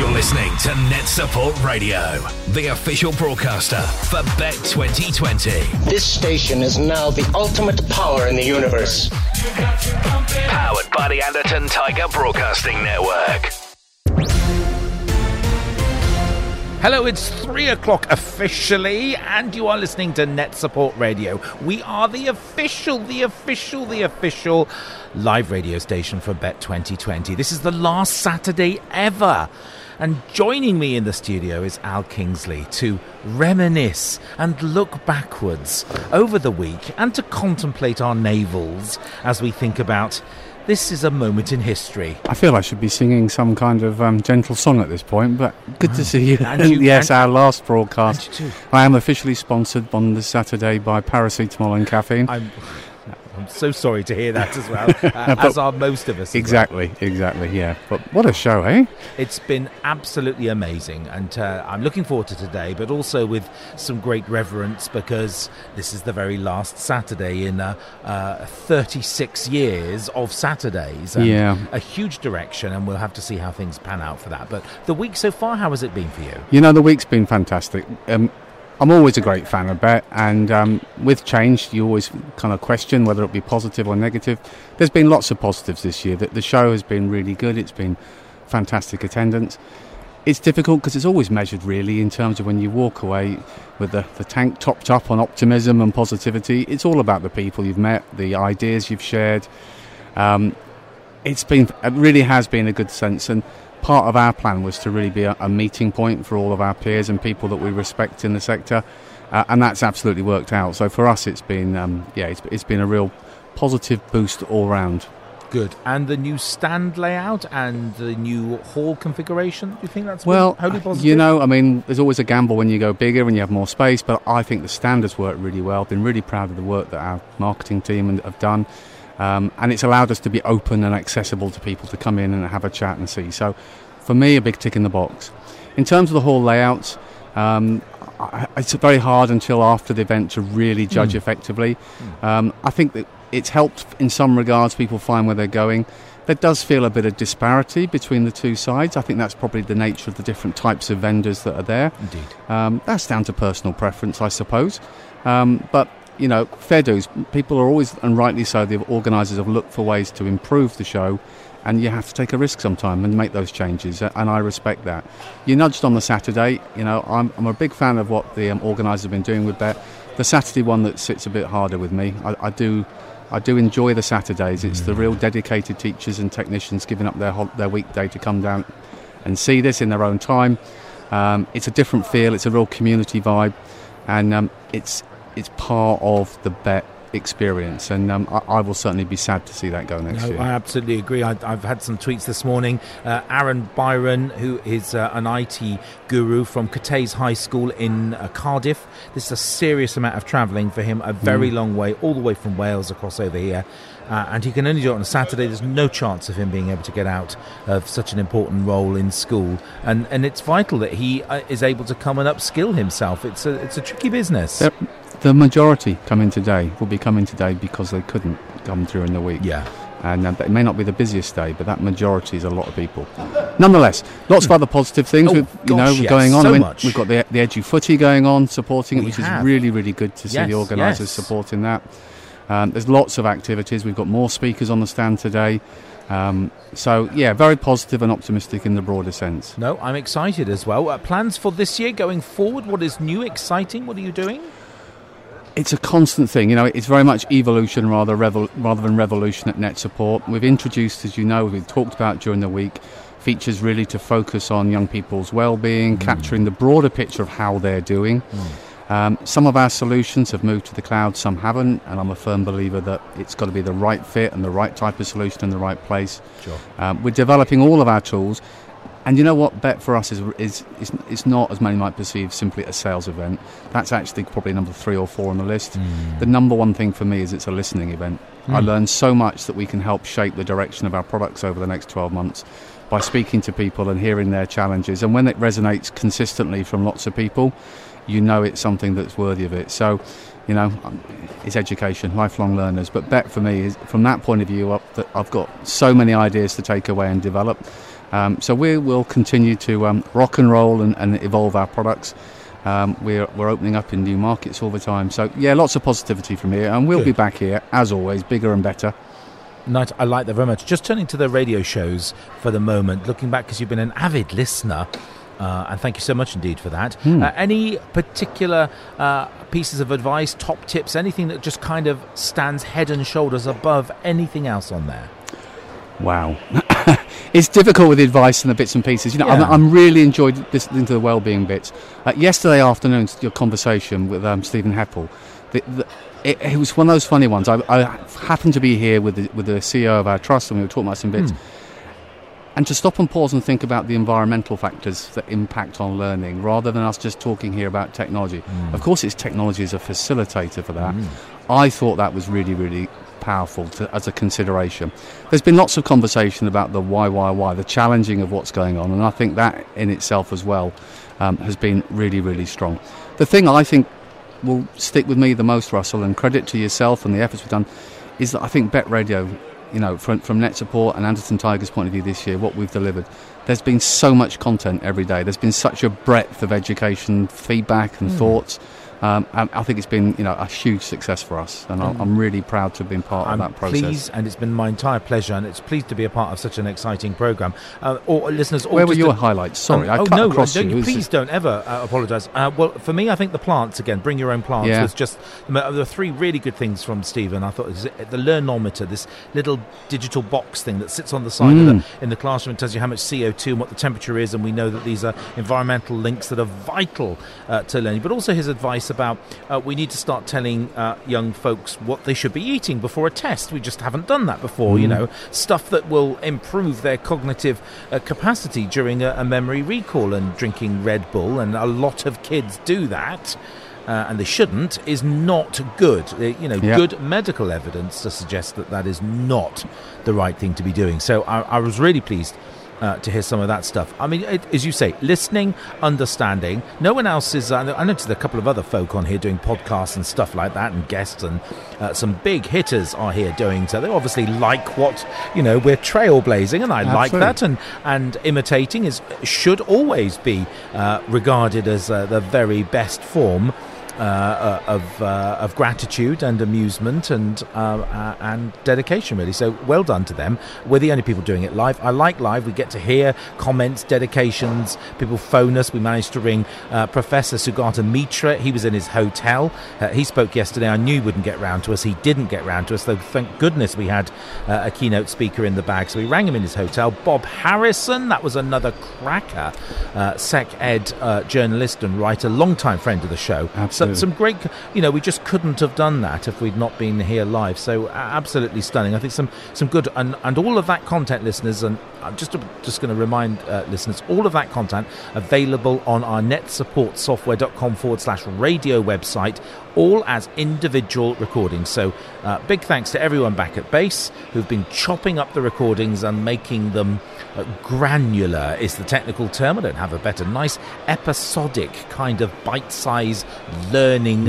You're listening to Net Support Radio, the official broadcaster for Bett 2020. This station is now the ultimate power in the universe. Powered by the Anderton Tiger Broadcasting Network. Hello, it's three o'clock officially, and you are listening to Net Support Radio. We are the official, the official, the official live radio station for Bett 2020. This is the last Saturday ever. And joining me in the studio is Al Kingsley to reminisce and look backwards over the week and to contemplate our navels as we think about this is a moment in history. I feel I should be singing some kind of um, gentle song at this point, but good to see you. You- yes, our last broadcast. And you too. I am officially sponsored on this Saturday by paracetamol and caffeine. I'm, I'm so sorry to hear that as well, uh, as are most of us. as well. exactly, exactly, yeah. But what a show, eh? It's been absolutely amazing, and uh, I'm looking forward to today, but also with some great reverence because this is the very last Saturday in uh, uh, 36 years of Saturdays. Yeah. A huge direction, and we'll have to see how things pan out for that. But the week so far, how has it been for you? You know, the week's been fantastic. Um, I'm always a great fan of Bett, and um, with change, you always kind of question whether it be positive or negative. There's been lots of positives this year. That the show has been really good. It's been fantastic attendance. It's difficult because it's always measured, really, in terms of when you walk away with the, the tank topped up on optimism and positivity. It's all about the people you've met, the ideas you've shared. Um, it's been it really has been a good sense and part of our plan was to really be a, a meeting point for all of our peers and people that we respect in the sector. Uh, and that's absolutely worked out. So for us it's been um, yeah it's, it's been a real positive boost all round. Good. And the new stand layout and the new hall configuration, do you think that's well wholly positive? you know i mean there's always a gamble when you go bigger and you have more space but i think the standards worked really well. I've been really proud of the work that our marketing team have done um, and it's allowed us to be open and accessible to people to come in and have a chat and see. So, for me, a big tick in the box. In terms of the hall layouts, um, I, it's very hard until after the event to really judge effectively. Um, I think that it's helped in some regards. People find where they're going. There does feel a bit of disparity between the two sides. I think that's probably the nature of the different types of vendors that are there. Indeed. Um, that's down to personal preference, I suppose. Um, but you know, fair dues. People are always, and rightly so, the organisers have looked for ways to improve the show, and you have to take a risk sometime and make those changes. And I respect that. You nudged on the Saturday. You know, I'm, I'm a big fan of what the um, organisers have been doing with that. The Saturday one that sits a bit harder with me. I, I do. I do enjoy the Saturdays. It's the real dedicated teachers and technicians giving up their hol- their weekday to come down and see this in their own time. Um, it's a different feel. It's a real community vibe, and um, it's it's part of the Bett experience. And um, I, I will certainly be sad to see that go next No, year. I absolutely agree. I, I've had some tweets this morning. Uh, Aaron Byron, who is uh, an IT guru from Cathays High School in uh, Cardiff. This is a serious amount of travelling for him, a very long way, all the way from Wales across over here. Uh, and he can only do it on a Saturday. There's no chance of him being able to get out of such an important role in school. And and it's vital that he uh, is able to come and upskill himself. It's a it's a tricky business. The, the majority coming today will be coming today because they couldn't come during the week. Yeah. And uh, it may not be the busiest day, but that majority is a lot of people. Nonetheless, lots of other positive things Oh, with, you know yes, going on. so I mean. We've got the the Edu Footy going on, supporting it, which have. is really really good to see Yes, the organisers yes. supporting that. Um, there's lots of activities. We've got more speakers on the stand today. Um, so yeah, very positive and optimistic in the broader sense. No, I'm excited as well. Uh, plans for this year going forward? What is new, exciting? What are you doing? It's a constant thing. You know, it's very much evolution rather revol- rather than revolution at Net Support. We've introduced, as you know, we've talked about during the week, features really to focus on young people's well-being, capturing the broader picture of how they're doing. Um, some of our solutions have moved to the cloud, some haven't, and I'm a firm believer that it's got to be the right fit and the right type of solution in the right place. Sure. Um, we're developing all of our tools. And you know what? Bett for us is is is it's not as many might perceive simply a sales event. That's actually probably number three or four on the list. The number one thing for me is it's a listening event. I learn so much that we can help shape the direction of our products over the next 12 months by speaking to people and hearing their challenges. And when it resonates consistently from lots of people, you know it's something that's worthy of it. So, you know, um, it's education, lifelong learners. But Bett for me is from that point of view up that I've got so many ideas to take away and develop. Um, so we will continue to um, rock and roll and, and evolve our products. Um, we're, we're opening up in new markets all the time. So yeah, lots of positivity from here, and we'll Good. be back here as always, bigger and better. Nice. I like that very much. Just turning to the radio shows for the moment, looking back because you've been an avid listener. Uh, and thank you so much indeed for that. Uh, any particular uh, pieces of advice, top tips, anything that just kind of stands head and shoulders above anything else on there? Wow. it's difficult with the advice and the bits and pieces. You know, I'm, I'm really enjoyed listening to the well-being bits. Uh, yesterday afternoon, your conversation with um, Stephen Heppell, the, the, it, it was one of those funny ones. I, I happened to be here with the, with the CEO of our trust, and we were talking about some bits. And to stop and pause and think about the environmental factors that impact on learning, rather than us just talking here about technology. Of course, it's technology as a facilitator for that. I thought that was really, really powerful to, as a consideration. There's been lots of conversation about the why, why, why, the challenging of what's going on, and I think that in itself as well um, has been really, really strong. The thing I think will stick with me the most, Russell, and credit to yourself and the efforts we've done, is that I think Bett Radio, you know, from, from Net Support and Anderton Tigers' point of view this year, what we've delivered, there's been so much content every day. There's been such a breadth of education, feedback, and hmm. thoughts. Um, and I think it's been, you know, a huge success for us, and I'm, I'm really proud to have been part I'm of that process. pleased, and it's been my entire pleasure, and it's pleased to be a part of such an exciting program. Uh, or listeners, or Where were your a- highlights? Sorry, Um, I oh cut no, across don't you. Please it- don't ever uh, apologise. Uh, well, for me, I think the plants again. Bring your own plants. Yeah. Was just there were three really good things from Stephen. I thought the learnometer, this little digital box thing that sits on the side of Mm. the, in the classroom, and tells you how much CO two and what the temperature is, and we know that these are environmental links that are vital uh, to learning. But also his advice about uh, we need to start telling uh, young folks what they should be eating before a test. We just haven't done that before. You know, stuff that will improve their cognitive uh, capacity during a, a memory recall and drinking Red Bull, and a lot of kids do that. Uh, and they shouldn't is not good. Uh, You know, Yeah. good medical evidence to suggest that that is not the right thing to be doing. So I, I was really pleased uh, to hear some of that stuff. I mean, it, as you say, listening, understanding. No one else is. I know- I noticed a couple of other folk on here doing podcasts and stuff like that, and guests, and uh, some big hitters are here doing so. They obviously like what you know we're trailblazing, and I like that. And and imitating is should always be uh, regarded as uh, the very best form uh, uh, of uh, of gratitude and amusement and uh, uh, and dedication, really. So well done to them. We're the only people doing it live. I like live. We get to hear comments, dedications. People phone us. We managed to ring uh, Professor Sugata Mitra. He was in his hotel. He spoke yesterday. I knew he wouldn't get round to us. He didn't get round to us. Though thank goodness we had a keynote speaker in the bag. So we rang him in his hotel. Bob Harrison. That was another cracker. Sec Ed journalist and writer, long-time friend of the show. So, Absolutely. some great, you know, we just couldn't have done that if we'd not been here live. So absolutely stunning. I think some some good and and all of that content, listeners, and I'm just just going to remind uh, listeners, all of that content available on our netsupportsoftware.com forward slash radio website. All as individual recordings. So, uh, big thanks to everyone back at base who've been chopping up the recordings and making them uh, granular, is the technical term. I don't have a better. Nice episodic kind of bite size learning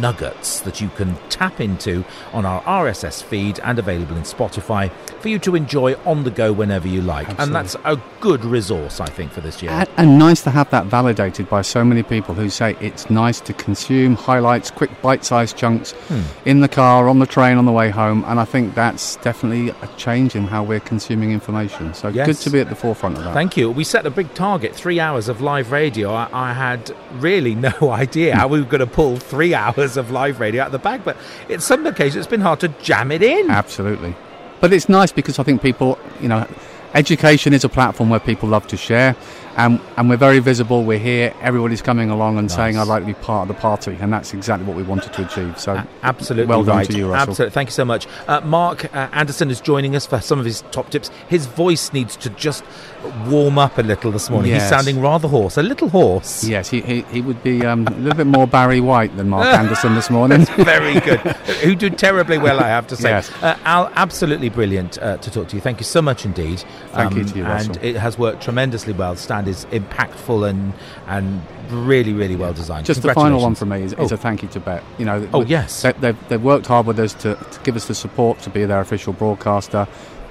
nuggets that you can tap into on our RSS feed and available in Spotify for you to enjoy on the go whenever you like. And that's a good resource, I think, for this year. And, and nice to have that validated by so many people who say it's nice to consume highlights, quick bite-sized chunks Hmm. in the car, on the train, on the way home. And I think that's definitely a change in how we're consuming information. So Yes. good to be at the forefront of that. Thank you. We set a big target, three hours of live radio. I, I had really no idea how we were going to pull three hours of live radio out of the bag, but in some occasions it's been hard to jam it in. Absolutely. But it's nice because I think people, you know, education is a platform where people love to share, and, and we're very visible. We're here. Everybody's coming along and saying, "I'd like to be part of the party," and that's exactly what we wanted to achieve. So, A- absolutely well done right. to you, Russell. Absolutely. Thank you so much. Uh, Mark uh, Anderson is joining us for some of his top tips. His voice needs to just warm up a little this morning. He's sounding rather hoarse, a little hoarse. Yes, he, he, he would be um, a little bit more Barry White than Mark Anderson this morning. Very good. Who did terribly well, I have to say. Yes. Uh, Al, absolutely brilliant uh, to talk to you. Thank you so much indeed. Um, Thank you to you, And Russell. it has worked tremendously well. The stand is impactful and and really, really well designed. Just the final one from me is, is Oh. a thank you to Bett. You know, Oh, yes. they, they've, they've worked hard with us to, to give us the support to be their official broadcaster.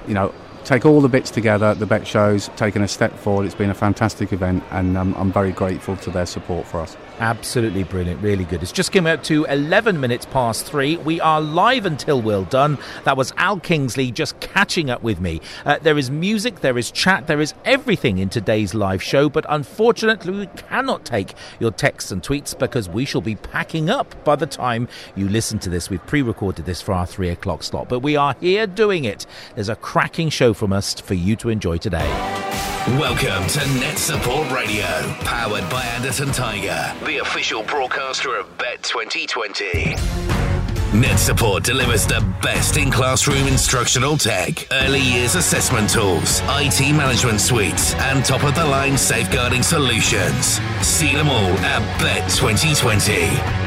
You know, take all the bits together. The Bett shows taken a step forward. It's been a fantastic event, and um, I'm very grateful to their support for us. Absolutely brilliant, really good. It's just come out to 11 minutes past three. We are live until we're done. That was Al Kingsley just catching up with me. Uh, there is music, there is chat, there is everything in today's live show, but unfortunately, we cannot take your texts and tweets because we shall be packing up by the time you listen to this. We've pre recorded this for our three o'clock slot, but we are here doing it. There's a cracking show from us for you to enjoy today. Welcome to Net Support Radio, powered by Anderton Tiger, the official broadcaster of Bett 2020. Net Support delivers the best in classroom instructional tech, early years assessment tools, IT management suites, and top of the line safeguarding solutions. See them all at Bett 2020.